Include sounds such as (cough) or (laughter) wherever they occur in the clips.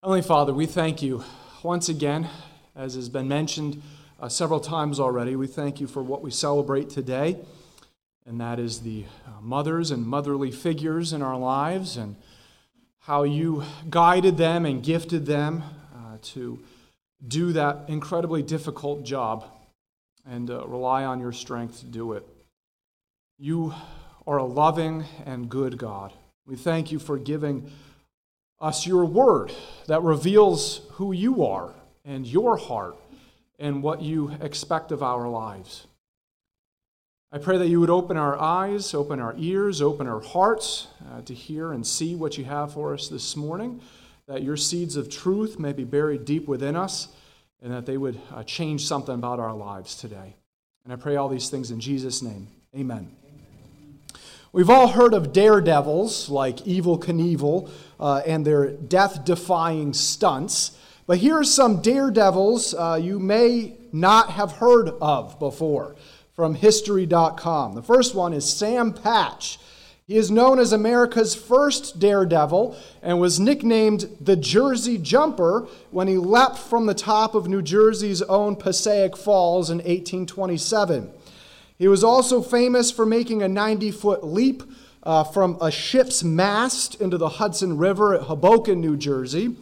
Heavenly Father, we thank you once again, as has been mentioned uh, several times already. We thank you for what we celebrate today, and that is the uh, mothers and motherly figures in our lives and how you guided them and gifted them uh, to do that incredibly difficult job and uh, rely on your strength to do it. You are a loving and good God. We thank you for giving us your word that reveals who you are and your heart and what you expect of our lives. I pray that you would open our eyes, open our ears, open our hearts uh, to hear and see what you have for us this morning, that your seeds of truth may be buried deep within us, and that they would uh, change something about our lives today. And I pray all these things in Jesus' name. Amen. We've all heard of daredevils like Evel Knievel uh, and their death defying stunts. But here are some daredevils uh, you may not have heard of before from History.com. The first one is Sam Patch. He is known as America's first daredevil and was nicknamed the Jersey Jumper when he leapt from the top of New Jersey's own Passaic Falls in 1827. He was also famous for making a 90 foot leap uh, from a ship's mast into the Hudson River at Hoboken, New Jersey,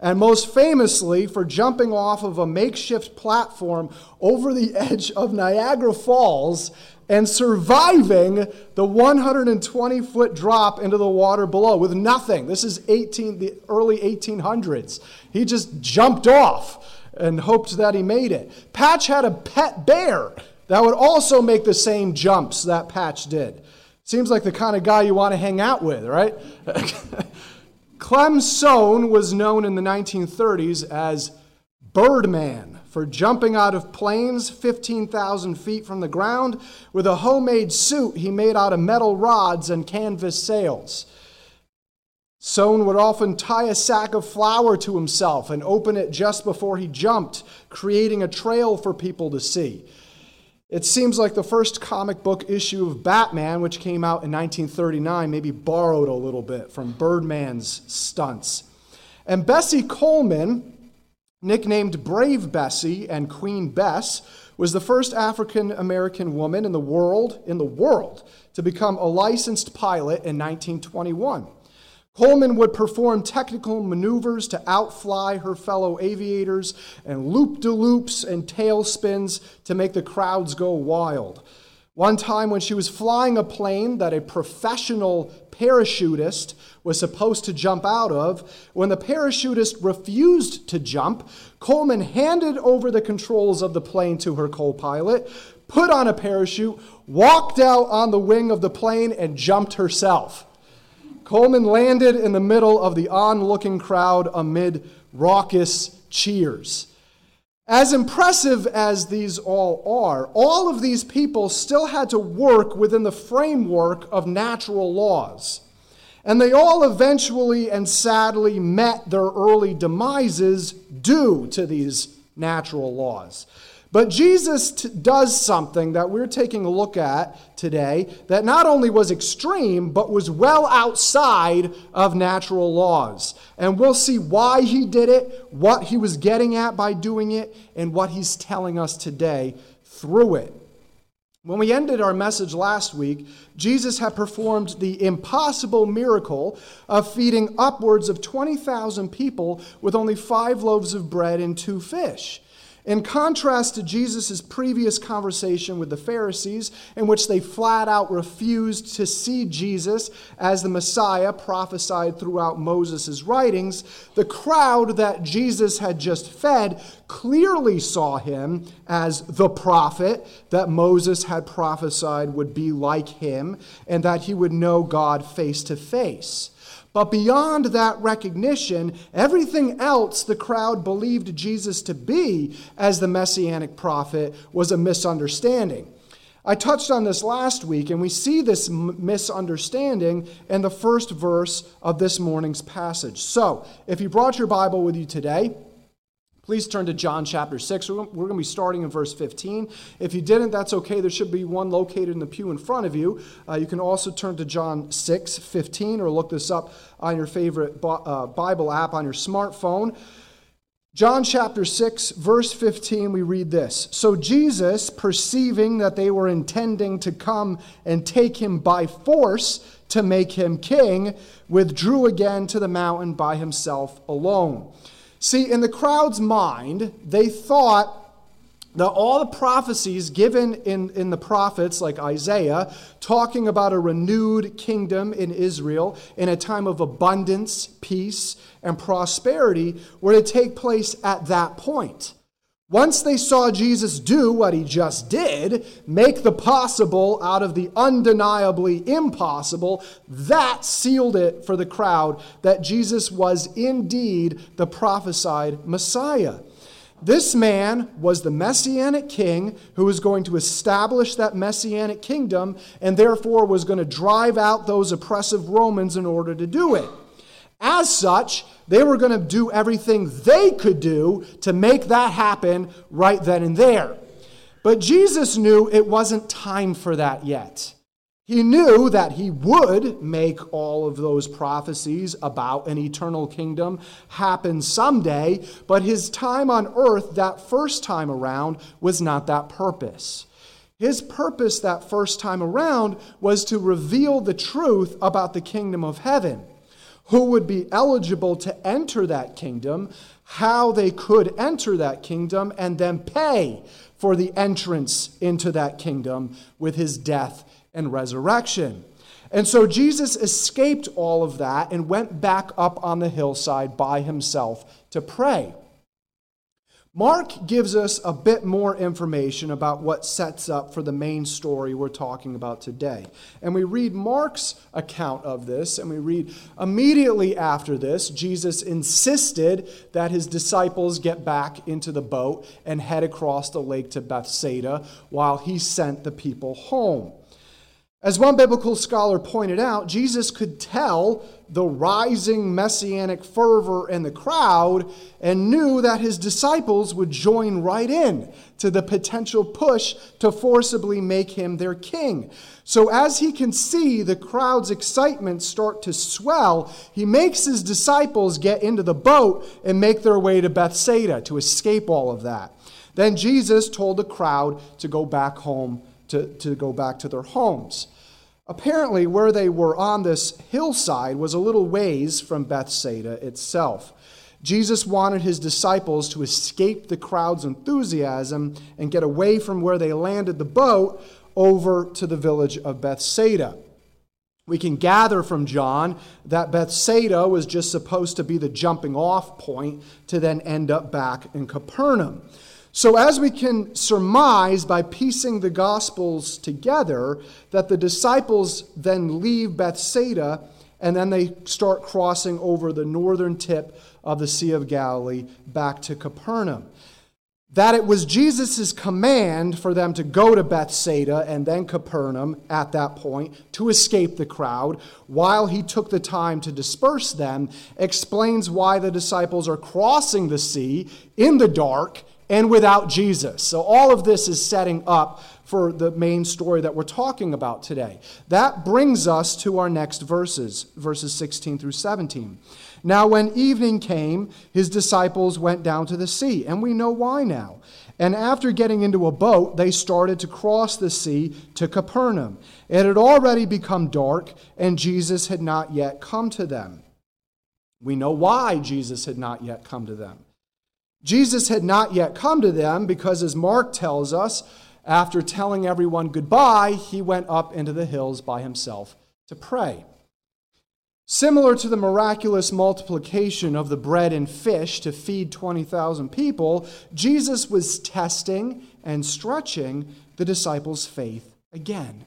and most famously for jumping off of a makeshift platform over the (laughs) edge of Niagara Falls and surviving the 120 foot drop into the water below with nothing. This is 18, the early 1800s. He just jumped off and hoped that he made it. Patch had a pet bear that would also make the same jumps that Patch did. Seems like the kind of guy you want to hang out with, right? (laughs) Clem Sohn was known in the 1930s as Birdman for jumping out of planes 15,000 feet from the ground with a homemade suit he made out of metal rods and canvas sails. Sohn would often tie a sack of flour to himself and open it just before he jumped, creating a trail for people to see. It seems like the first comic book issue of Batman, which came out in 1939, maybe borrowed a little bit from Birdman's stunts. And Bessie Coleman, nicknamed Brave Bessie and Queen Bess, was the first African American woman in the world in the world to become a licensed pilot in 1921. Coleman would perform technical maneuvers to outfly her fellow aviators and loop de loops and tail spins to make the crowds go wild. One time, when she was flying a plane that a professional parachutist was supposed to jump out of, when the parachutist refused to jump, Coleman handed over the controls of the plane to her co pilot, put on a parachute, walked out on the wing of the plane, and jumped herself. Coleman landed in the middle of the onlooking crowd amid raucous cheers. As impressive as these all are, all of these people still had to work within the framework of natural laws. And they all eventually and sadly met their early demises due to these natural laws. But Jesus t- does something that we're taking a look at today that not only was extreme, but was well outside of natural laws. And we'll see why he did it, what he was getting at by doing it, and what he's telling us today through it. When we ended our message last week, Jesus had performed the impossible miracle of feeding upwards of 20,000 people with only five loaves of bread and two fish. In contrast to Jesus' previous conversation with the Pharisees, in which they flat out refused to see Jesus as the Messiah prophesied throughout Moses' writings, the crowd that Jesus had just fed clearly saw him as the prophet that Moses had prophesied would be like him and that he would know God face to face. But beyond that recognition, everything else the crowd believed Jesus to be as the messianic prophet was a misunderstanding. I touched on this last week, and we see this misunderstanding in the first verse of this morning's passage. So, if you brought your Bible with you today, Please turn to John chapter 6. We're going to be starting in verse 15. If you didn't, that's okay. There should be one located in the pew in front of you. Uh, you can also turn to John 6, 15, or look this up on your favorite uh, Bible app on your smartphone. John chapter 6, verse 15, we read this. So Jesus, perceiving that they were intending to come and take him by force to make him king, withdrew again to the mountain by himself alone. See, in the crowd's mind, they thought that all the prophecies given in, in the prophets, like Isaiah, talking about a renewed kingdom in Israel in a time of abundance, peace, and prosperity, were to take place at that point. Once they saw Jesus do what he just did, make the possible out of the undeniably impossible, that sealed it for the crowd that Jesus was indeed the prophesied Messiah. This man was the messianic king who was going to establish that messianic kingdom and therefore was going to drive out those oppressive Romans in order to do it. As such, they were going to do everything they could do to make that happen right then and there. But Jesus knew it wasn't time for that yet. He knew that he would make all of those prophecies about an eternal kingdom happen someday, but his time on earth that first time around was not that purpose. His purpose that first time around was to reveal the truth about the kingdom of heaven who would be eligible to enter that kingdom, how they could enter that kingdom, and then pay for the entrance into that kingdom with his death and resurrection. And so Jesus escaped all of that and went back up on the hillside by himself to pray. Mark gives us a bit more information about what sets up for the main story we're talking about today. And we read Mark's account of this, and we read immediately after this, Jesus insisted that his disciples get back into the boat and head across the lake to Bethsaida while he sent the people home. As one biblical scholar pointed out, Jesus could tell the rising messianic fervor in the crowd and knew that his disciples would join right in to the potential push to forcibly make him their king. So, as he can see the crowd's excitement start to swell, he makes his disciples get into the boat and make their way to Bethsaida to escape all of that. Then Jesus told the crowd to go back home, to, to go back to their homes. Apparently, where they were on this hillside was a little ways from Bethsaida itself. Jesus wanted his disciples to escape the crowd's enthusiasm and get away from where they landed the boat over to the village of Bethsaida. We can gather from John that Bethsaida was just supposed to be the jumping off point to then end up back in Capernaum. So, as we can surmise by piecing the Gospels together, that the disciples then leave Bethsaida and then they start crossing over the northern tip of the Sea of Galilee back to Capernaum. That it was Jesus' command for them to go to Bethsaida and then Capernaum at that point to escape the crowd while he took the time to disperse them explains why the disciples are crossing the sea in the dark and without Jesus. So, all of this is setting up for the main story that we're talking about today. That brings us to our next verses, verses 16 through 17. Now, when evening came, his disciples went down to the sea, and we know why now. And after getting into a boat, they started to cross the sea to Capernaum. It had already become dark, and Jesus had not yet come to them. We know why Jesus had not yet come to them. Jesus had not yet come to them because, as Mark tells us, after telling everyone goodbye, he went up into the hills by himself to pray. Similar to the miraculous multiplication of the bread and fish to feed 20,000 people, Jesus was testing and stretching the disciples' faith again.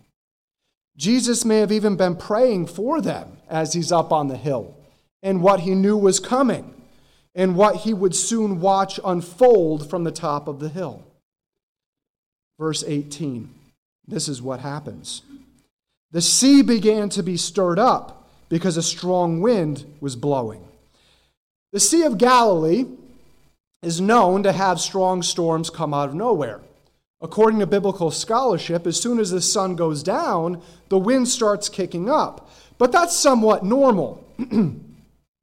Jesus may have even been praying for them as he's up on the hill and what he knew was coming and what he would soon watch unfold from the top of the hill. Verse 18 this is what happens. The sea began to be stirred up because a strong wind was blowing. The Sea of Galilee is known to have strong storms come out of nowhere. According to biblical scholarship, as soon as the sun goes down, the wind starts kicking up. But that's somewhat normal. (clears throat)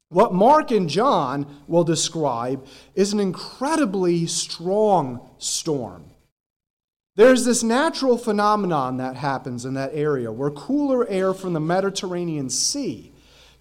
what Mark and John will describe is an incredibly strong storm. There's this natural phenomenon that happens in that area where cooler air from the Mediterranean Sea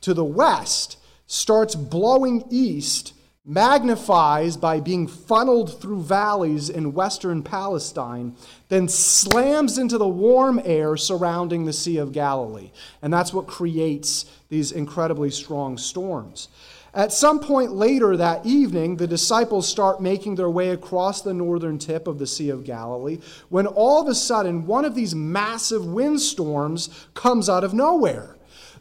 to the west starts blowing east magnifies by being funneled through valleys in western Palestine, then slams into the warm air surrounding the Sea of Galilee. And that's what creates these incredibly strong storms. At some point later that evening, the disciples start making their way across the northern tip of the Sea of Galilee when all of a sudden one of these massive windstorms comes out of nowhere.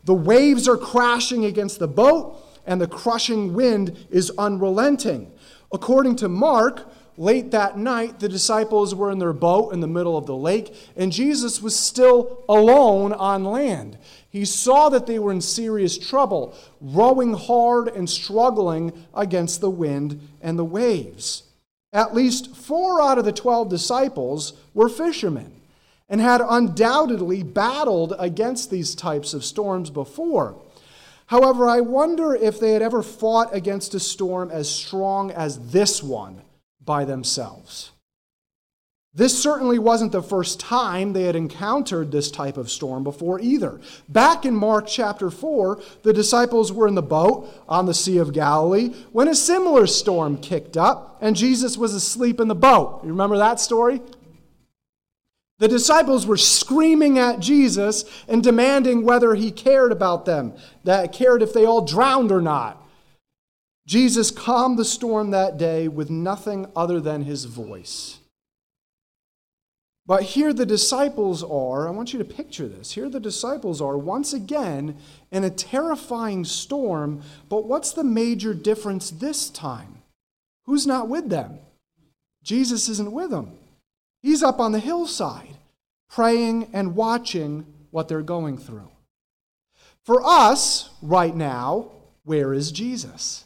The waves are crashing against the boat and the crushing wind is unrelenting. According to Mark, late that night, the disciples were in their boat in the middle of the lake, and Jesus was still alone on land. He saw that they were in serious trouble, rowing hard and struggling against the wind and the waves. At least four out of the twelve disciples were fishermen and had undoubtedly battled against these types of storms before. However, I wonder if they had ever fought against a storm as strong as this one by themselves. This certainly wasn't the first time they had encountered this type of storm before either. Back in Mark chapter 4, the disciples were in the boat on the Sea of Galilee when a similar storm kicked up and Jesus was asleep in the boat. You remember that story? The disciples were screaming at Jesus and demanding whether he cared about them, that cared if they all drowned or not. Jesus calmed the storm that day with nothing other than his voice. But here the disciples are, I want you to picture this. Here the disciples are once again in a terrifying storm, but what's the major difference this time? Who's not with them? Jesus isn't with them. He's up on the hillside, praying and watching what they're going through. For us, right now, where is Jesus?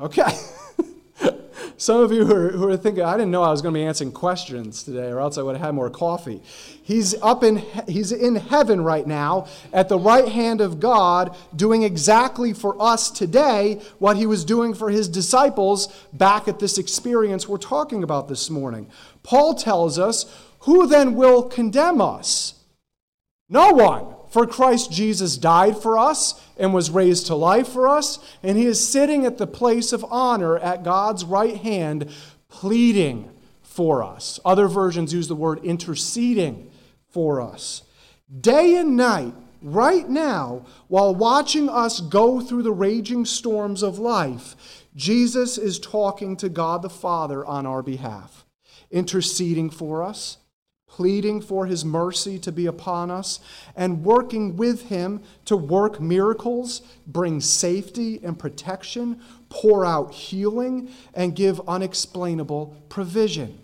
Okay. (laughs) Some of you who are, who are, thinking, I didn't know I was going to be answering questions today, or else I would have had more coffee. He's up in, he's in heaven right now at the right hand of God, doing exactly for us today what he was doing for his disciples back at this experience we're talking about this morning. Paul tells us, Who then will condemn us? No one. For Christ Jesus died for us and was raised to life for us, and he is sitting at the place of honor at God's right hand, pleading for us. Other versions use the word interceding for us. Day and night, right now, while watching us go through the raging storms of life, Jesus is talking to God the Father on our behalf, interceding for us pleading for his mercy to be upon us, and working with him to work miracles, bring safety and protection, pour out healing, and give unexplainable provision.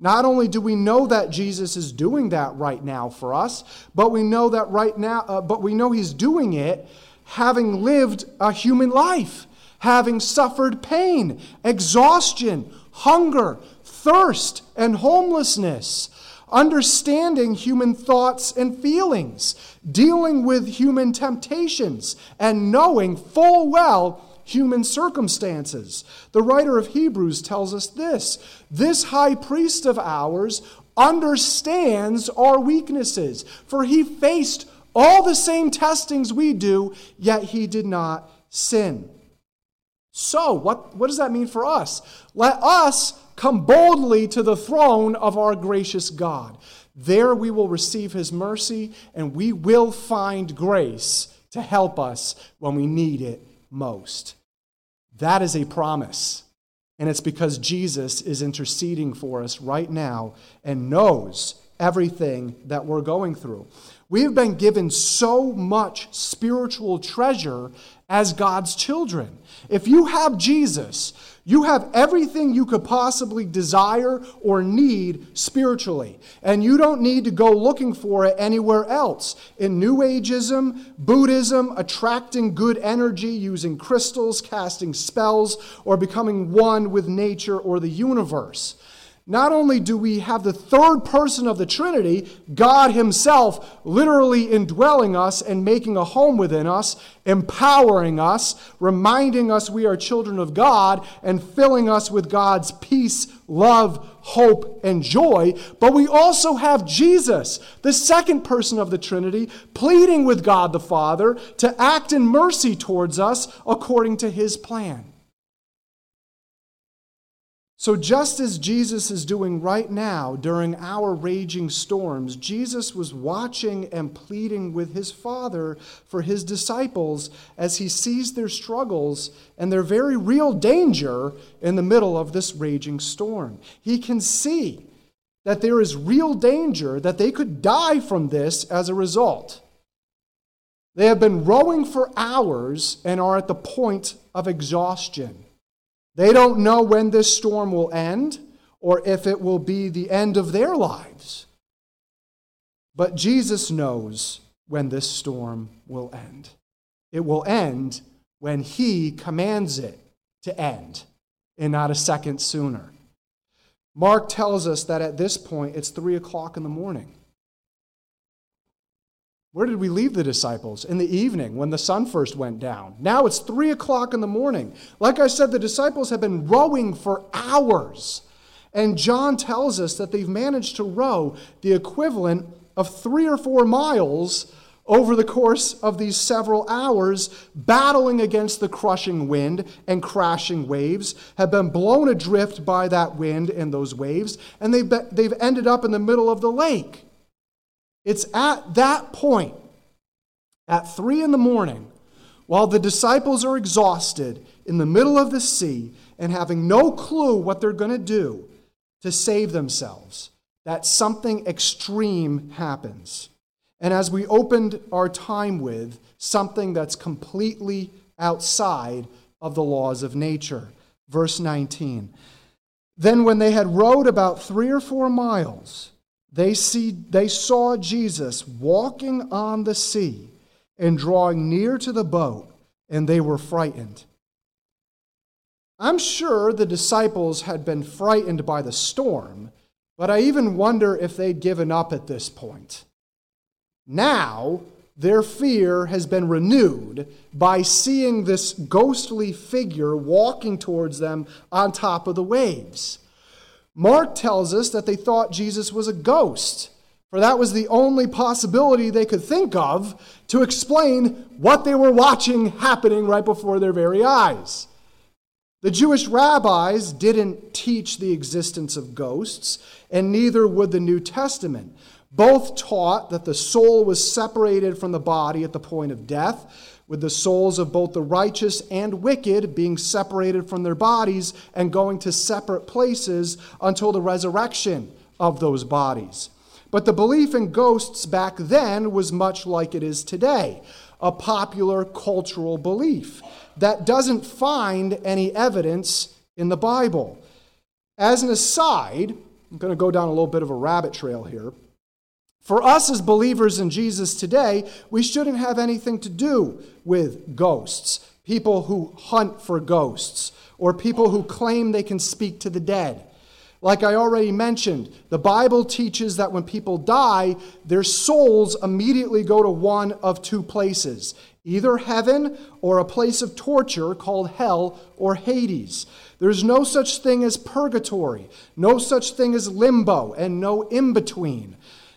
Not only do we know that Jesus is doing that right now for us, but we know that right now, uh, but we know he's doing it having lived a human life, having suffered pain, exhaustion, hunger, thirst, and homelessness understanding human thoughts and feelings, dealing with human temptations, and knowing full well human circumstances. The writer of Hebrews tells us this this high priest of ours understands our weaknesses, for he faced all the same testings we do, yet he did not sin. So, what, what does that mean for us? Let us come boldly to the throne of our gracious God. There we will receive his mercy and we will find grace to help us when we need it most. That is a promise. And it's because Jesus is interceding for us right now and knows everything that we're going through. We have been given so much spiritual treasure as God's children. If you have Jesus, you have everything you could possibly desire or need spiritually. And you don't need to go looking for it anywhere else. In New Ageism, Buddhism, attracting good energy using crystals, casting spells, or becoming one with nature or the universe. Not only do we have the third person of the Trinity, God Himself, literally indwelling us and making a home within us, empowering us, reminding us we are children of God, and filling us with God's peace, love, hope, and joy, but we also have Jesus, the second person of the Trinity, pleading with God the Father to act in mercy towards us according to His plan. So, just as Jesus is doing right now during our raging storms, Jesus was watching and pleading with his Father for his disciples as he sees their struggles and their very real danger in the middle of this raging storm. He can see that there is real danger that they could die from this as a result. They have been rowing for hours and are at the point of exhaustion. They don't know when this storm will end or if it will be the end of their lives. But Jesus knows when this storm will end. It will end when He commands it to end, and not a second sooner. Mark tells us that at this point it's three o'clock in the morning. Where did we leave the disciples? In the evening when the sun first went down. Now it's three o'clock in the morning. Like I said, the disciples have been rowing for hours. And John tells us that they've managed to row the equivalent of three or four miles over the course of these several hours, battling against the crushing wind and crashing waves, have been blown adrift by that wind and those waves, and they've, they've ended up in the middle of the lake. It's at that point, at three in the morning, while the disciples are exhausted in the middle of the sea and having no clue what they're going to do to save themselves, that something extreme happens. And as we opened our time with, something that's completely outside of the laws of nature. Verse 19. Then, when they had rowed about three or four miles, they, see, they saw Jesus walking on the sea and drawing near to the boat, and they were frightened. I'm sure the disciples had been frightened by the storm, but I even wonder if they'd given up at this point. Now, their fear has been renewed by seeing this ghostly figure walking towards them on top of the waves. Mark tells us that they thought Jesus was a ghost, for that was the only possibility they could think of to explain what they were watching happening right before their very eyes. The Jewish rabbis didn't teach the existence of ghosts, and neither would the New Testament. Both taught that the soul was separated from the body at the point of death with the souls of both the righteous and wicked being separated from their bodies and going to separate places until the resurrection of those bodies. But the belief in ghosts back then was much like it is today a popular cultural belief that doesn't find any evidence in the Bible. As an aside, I'm going to go down a little bit of a rabbit trail here. For us as believers in Jesus today, we shouldn't have anything to do with ghosts, people who hunt for ghosts, or people who claim they can speak to the dead. Like I already mentioned, the Bible teaches that when people die, their souls immediately go to one of two places either heaven or a place of torture called hell or Hades. There's no such thing as purgatory, no such thing as limbo, and no in between.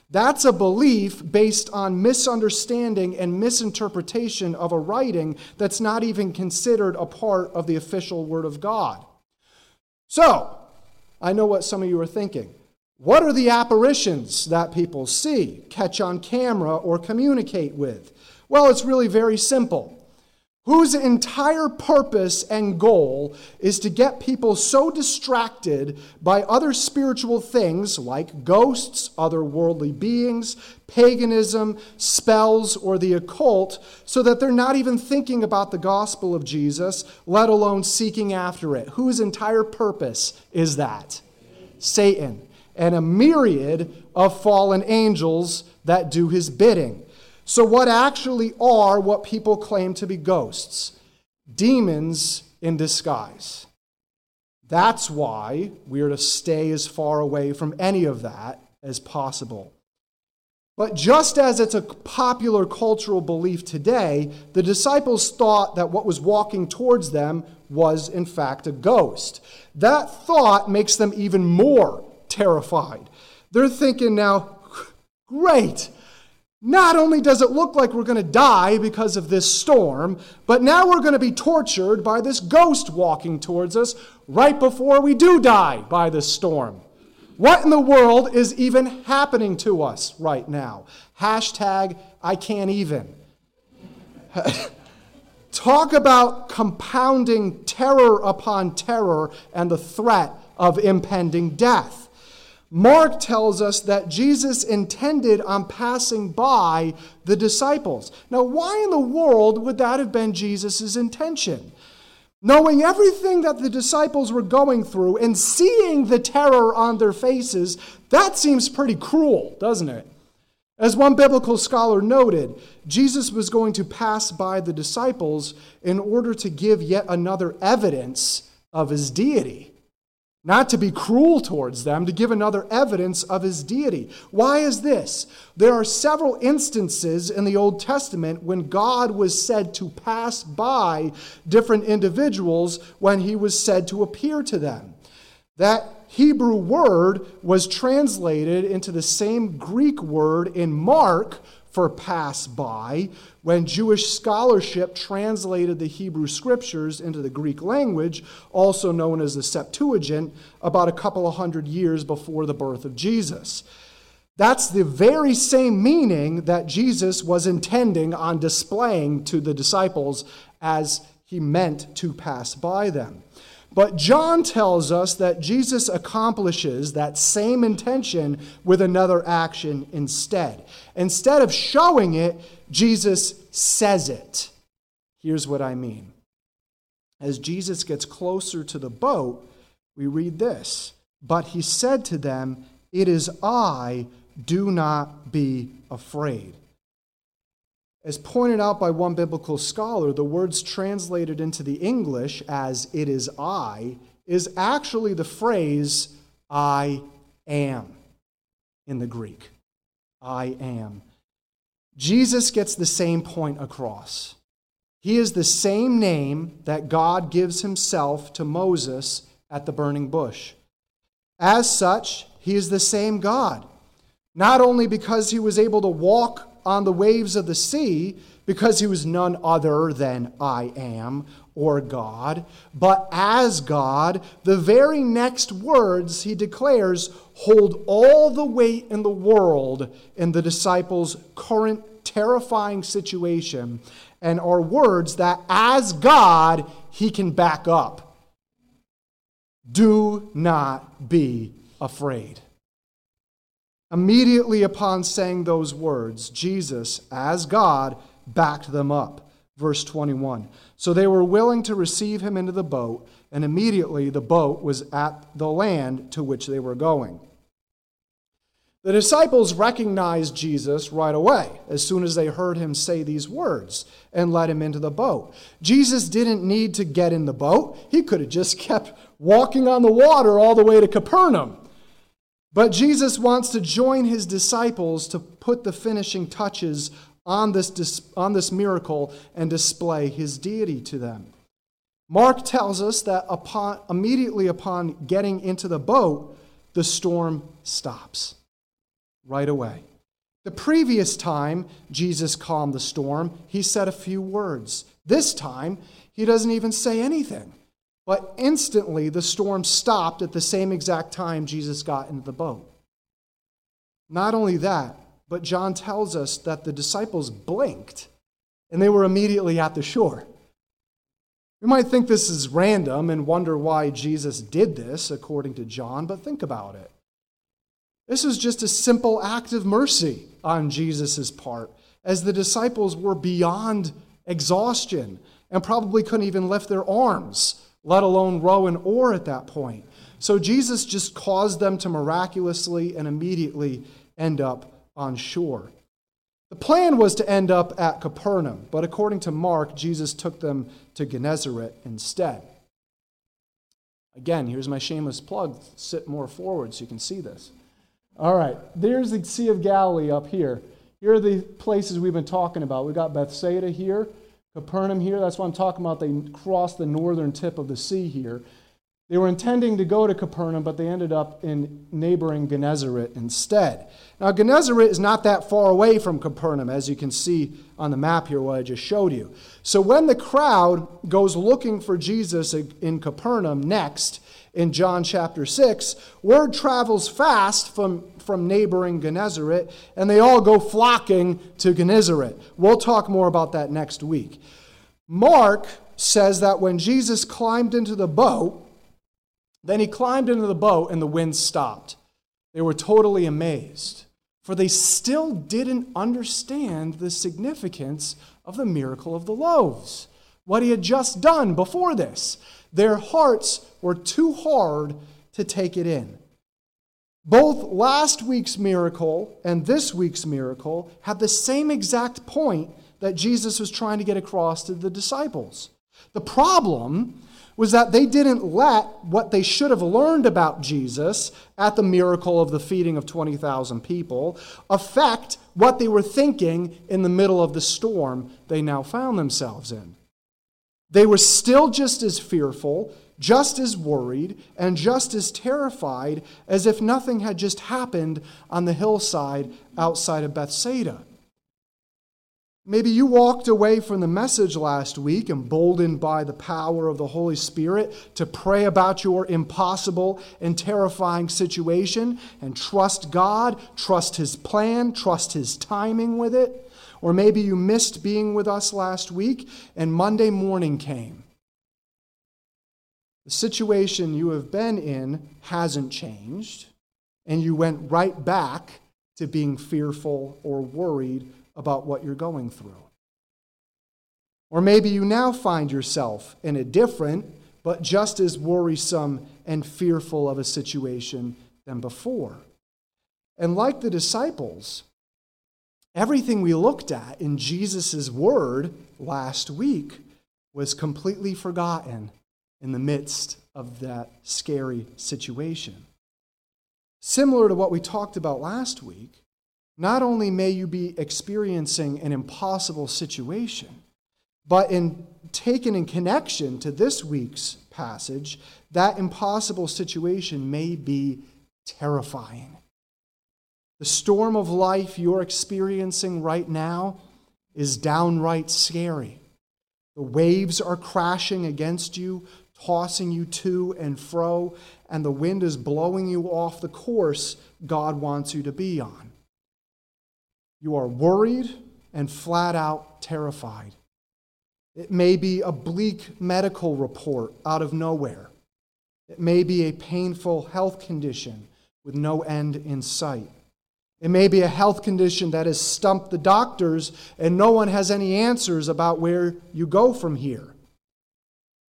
That's a belief based on misunderstanding and misinterpretation of a writing that's not even considered a part of the official Word of God. So, I know what some of you are thinking. What are the apparitions that people see, catch on camera, or communicate with? Well, it's really very simple. Whose entire purpose and goal is to get people so distracted by other spiritual things like ghosts, other worldly beings, paganism, spells, or the occult, so that they're not even thinking about the gospel of Jesus, let alone seeking after it. Whose entire purpose is that? Satan. And a myriad of fallen angels that do his bidding. So, what actually are what people claim to be ghosts? Demons in disguise. That's why we are to stay as far away from any of that as possible. But just as it's a popular cultural belief today, the disciples thought that what was walking towards them was, in fact, a ghost. That thought makes them even more terrified. They're thinking now, great, not only does it look like we're going to die because of this storm, but now we're going to be tortured by this ghost walking towards us right before we do die by this storm. What in the world is even happening to us right now? Hashtag I can't even. (laughs) Talk about compounding terror upon terror and the threat of impending death. Mark tells us that Jesus intended on passing by the disciples. Now, why in the world would that have been Jesus' intention? Knowing everything that the disciples were going through and seeing the terror on their faces, that seems pretty cruel, doesn't it? As one biblical scholar noted, Jesus was going to pass by the disciples in order to give yet another evidence of his deity not to be cruel towards them, to give another evidence of his deity. Why is this? There are several instances in the Old Testament when God was said to pass by different individuals when he was said to appear to them. That Hebrew word was translated into the same Greek word in Mark for pass by when Jewish scholarship translated the Hebrew scriptures into the Greek language, also known as the Septuagint, about a couple of hundred years before the birth of Jesus. That's the very same meaning that Jesus was intending on displaying to the disciples as he meant to pass by them. But John tells us that Jesus accomplishes that same intention with another action instead. Instead of showing it, Jesus says it. Here's what I mean. As Jesus gets closer to the boat, we read this But he said to them, It is I, do not be afraid. As pointed out by one biblical scholar, the words translated into the English as it is I is actually the phrase I am in the Greek. I am. Jesus gets the same point across. He is the same name that God gives himself to Moses at the burning bush. As such, he is the same God, not only because he was able to walk on the waves of the sea because he was none other than I am or God, but as God, the very next words he declares hold all the weight in the world in the disciples' current terrifying situation and are words that as God he can back up. Do not be afraid. Immediately upon saying those words, Jesus, as God, backed them up. Verse 21. So they were willing to receive him into the boat, and immediately the boat was at the land to which they were going. The disciples recognized Jesus right away as soon as they heard him say these words and let him into the boat. Jesus didn't need to get in the boat, he could have just kept walking on the water all the way to Capernaum. But Jesus wants to join his disciples to put the finishing touches on this, on this miracle and display his deity to them. Mark tells us that upon, immediately upon getting into the boat, the storm stops right away. The previous time Jesus calmed the storm, he said a few words. This time, he doesn't even say anything. But instantly, the storm stopped at the same exact time Jesus got into the boat. Not only that, but John tells us that the disciples blinked and they were immediately at the shore. We might think this is random and wonder why Jesus did this, according to John, but think about it. This was just a simple act of mercy on Jesus' part, as the disciples were beyond exhaustion and probably couldn't even lift their arms, let alone row an oar at that point. So Jesus just caused them to miraculously and immediately end up on shore. The plan was to end up at Capernaum, but according to Mark, Jesus took them to Gennesaret instead. Again, here's my shameless plug. Sit more forward so you can see this. All right, there's the Sea of Galilee up here. Here are the places we've been talking about. We've got Bethsaida here, Capernaum here. That's what I'm talking about. They crossed the northern tip of the sea here. They were intending to go to Capernaum, but they ended up in neighboring Gennesaret instead. Now, Gennesaret is not that far away from Capernaum, as you can see on the map here, what I just showed you. So, when the crowd goes looking for Jesus in Capernaum next, in John chapter 6, word travels fast from, from neighboring Gennesaret, and they all go flocking to Gennesaret. We'll talk more about that next week. Mark says that when Jesus climbed into the boat, then he climbed into the boat and the wind stopped. They were totally amazed, for they still didn't understand the significance of the miracle of the loaves, what he had just done before this. Their hearts were too hard to take it in. Both last week's miracle and this week's miracle had the same exact point that Jesus was trying to get across to the disciples. The problem was that they didn't let what they should have learned about Jesus at the miracle of the feeding of 20,000 people affect what they were thinking in the middle of the storm they now found themselves in. They were still just as fearful, just as worried, and just as terrified as if nothing had just happened on the hillside outside of Bethsaida. Maybe you walked away from the message last week, emboldened by the power of the Holy Spirit, to pray about your impossible and terrifying situation and trust God, trust His plan, trust His timing with it. Or maybe you missed being with us last week and Monday morning came. The situation you have been in hasn't changed, and you went right back to being fearful or worried about what you're going through. Or maybe you now find yourself in a different, but just as worrisome and fearful of a situation than before. And like the disciples, everything we looked at in Jesus' word last week was completely forgotten in the midst of that scary situation. Similar to what we talked about last week, not only may you be experiencing an impossible situation, but in taken in connection to this week's passage, that impossible situation may be terrifying. The storm of life you're experiencing right now is downright scary. The waves are crashing against you, tossing you to and fro, and the wind is blowing you off the course God wants you to be on. You are worried and flat out terrified. It may be a bleak medical report out of nowhere. It may be a painful health condition with no end in sight. It may be a health condition that has stumped the doctors and no one has any answers about where you go from here.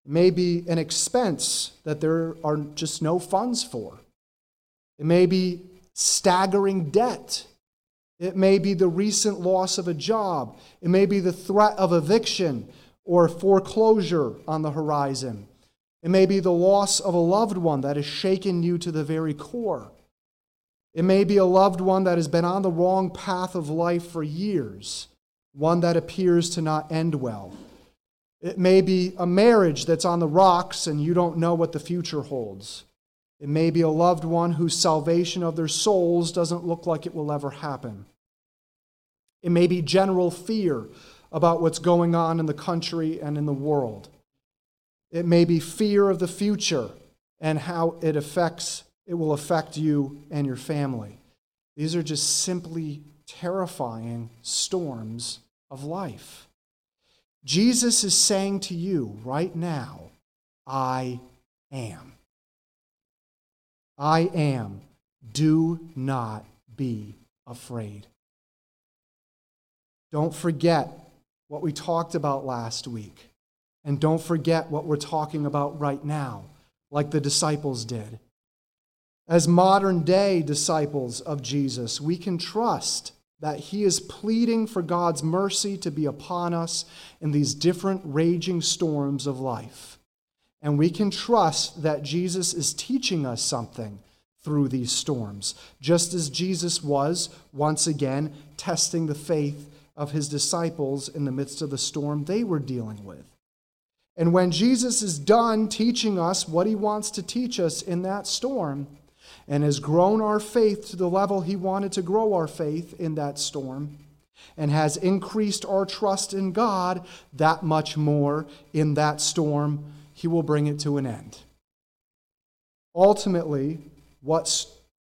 It may be an expense that there are just no funds for. It may be staggering debt it may be the recent loss of a job. It may be the threat of eviction or foreclosure on the horizon. It may be the loss of a loved one that has shaken you to the very core. It may be a loved one that has been on the wrong path of life for years, one that appears to not end well. It may be a marriage that's on the rocks and you don't know what the future holds. It may be a loved one whose salvation of their souls doesn't look like it will ever happen. It may be general fear about what's going on in the country and in the world. It may be fear of the future and how it affects it will affect you and your family. These are just simply terrifying storms of life. Jesus is saying to you right now, I am. I am. Do not be afraid. Don't forget what we talked about last week. And don't forget what we're talking about right now, like the disciples did. As modern day disciples of Jesus, we can trust that He is pleading for God's mercy to be upon us in these different raging storms of life. And we can trust that Jesus is teaching us something through these storms, just as Jesus was, once again, testing the faith of his disciples in the midst of the storm they were dealing with. And when Jesus is done teaching us what he wants to teach us in that storm, and has grown our faith to the level he wanted to grow our faith in that storm, and has increased our trust in God that much more in that storm, he will bring it to an end. Ultimately, what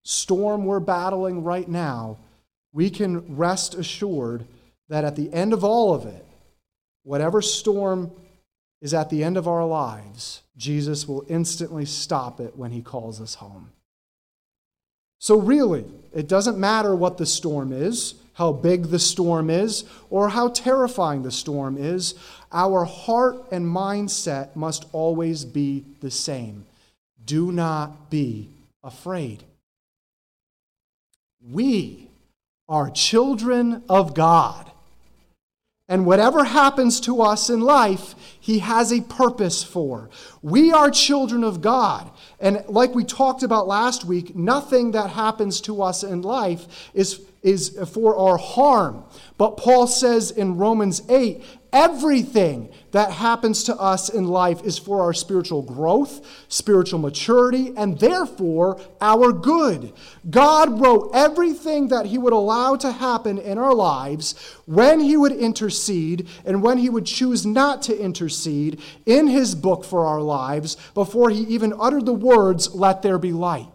storm we're battling right now, we can rest assured that at the end of all of it, whatever storm is at the end of our lives, Jesus will instantly stop it when he calls us home. So, really, it doesn't matter what the storm is, how big the storm is, or how terrifying the storm is. Our heart and mindset must always be the same. Do not be afraid. We are children of God. And whatever happens to us in life, He has a purpose for. We are children of God. And like we talked about last week, nothing that happens to us in life is, is for our harm. But Paul says in Romans 8 Everything that happens to us in life is for our spiritual growth, spiritual maturity, and therefore our good. God wrote everything that He would allow to happen in our lives when He would intercede and when He would choose not to intercede in His book for our lives before He even uttered the words, Let there be light.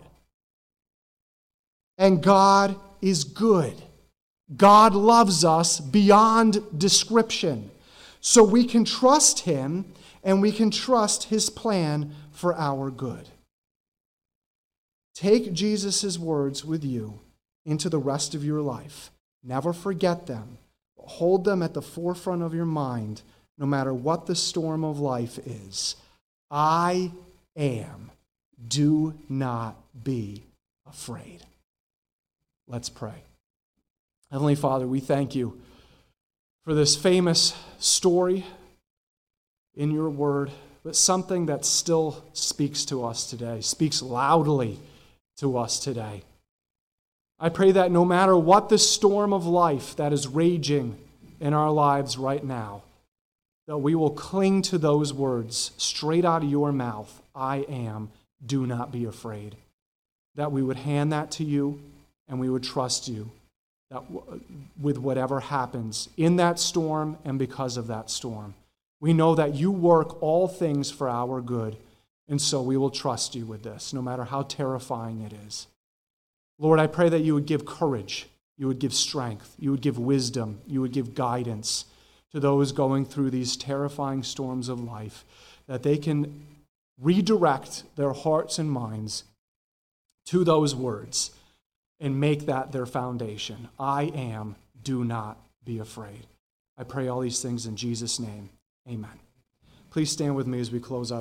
And God is good. God loves us beyond description. So we can trust Him and we can trust His plan for our good. Take Jesus' words with you into the rest of your life. Never forget them. But hold them at the forefront of your mind, no matter what the storm of life is. I am. Do not be afraid. Let's pray. Heavenly Father, we thank you for this famous story in your word, but something that still speaks to us today, speaks loudly to us today. I pray that no matter what the storm of life that is raging in our lives right now, that we will cling to those words straight out of your mouth I am, do not be afraid. That we would hand that to you and we would trust you that with whatever happens in that storm and because of that storm. We know that you work all things for our good, and so we will trust you with this, no matter how terrifying it is. Lord, I pray that you would give courage, you would give strength, you would give wisdom, you would give guidance to those going through these terrifying storms of life, that they can redirect their hearts and minds to those words and make that their foundation. I am, do not be afraid. I pray all these things in Jesus' name. Amen. Please stand with me as we close out.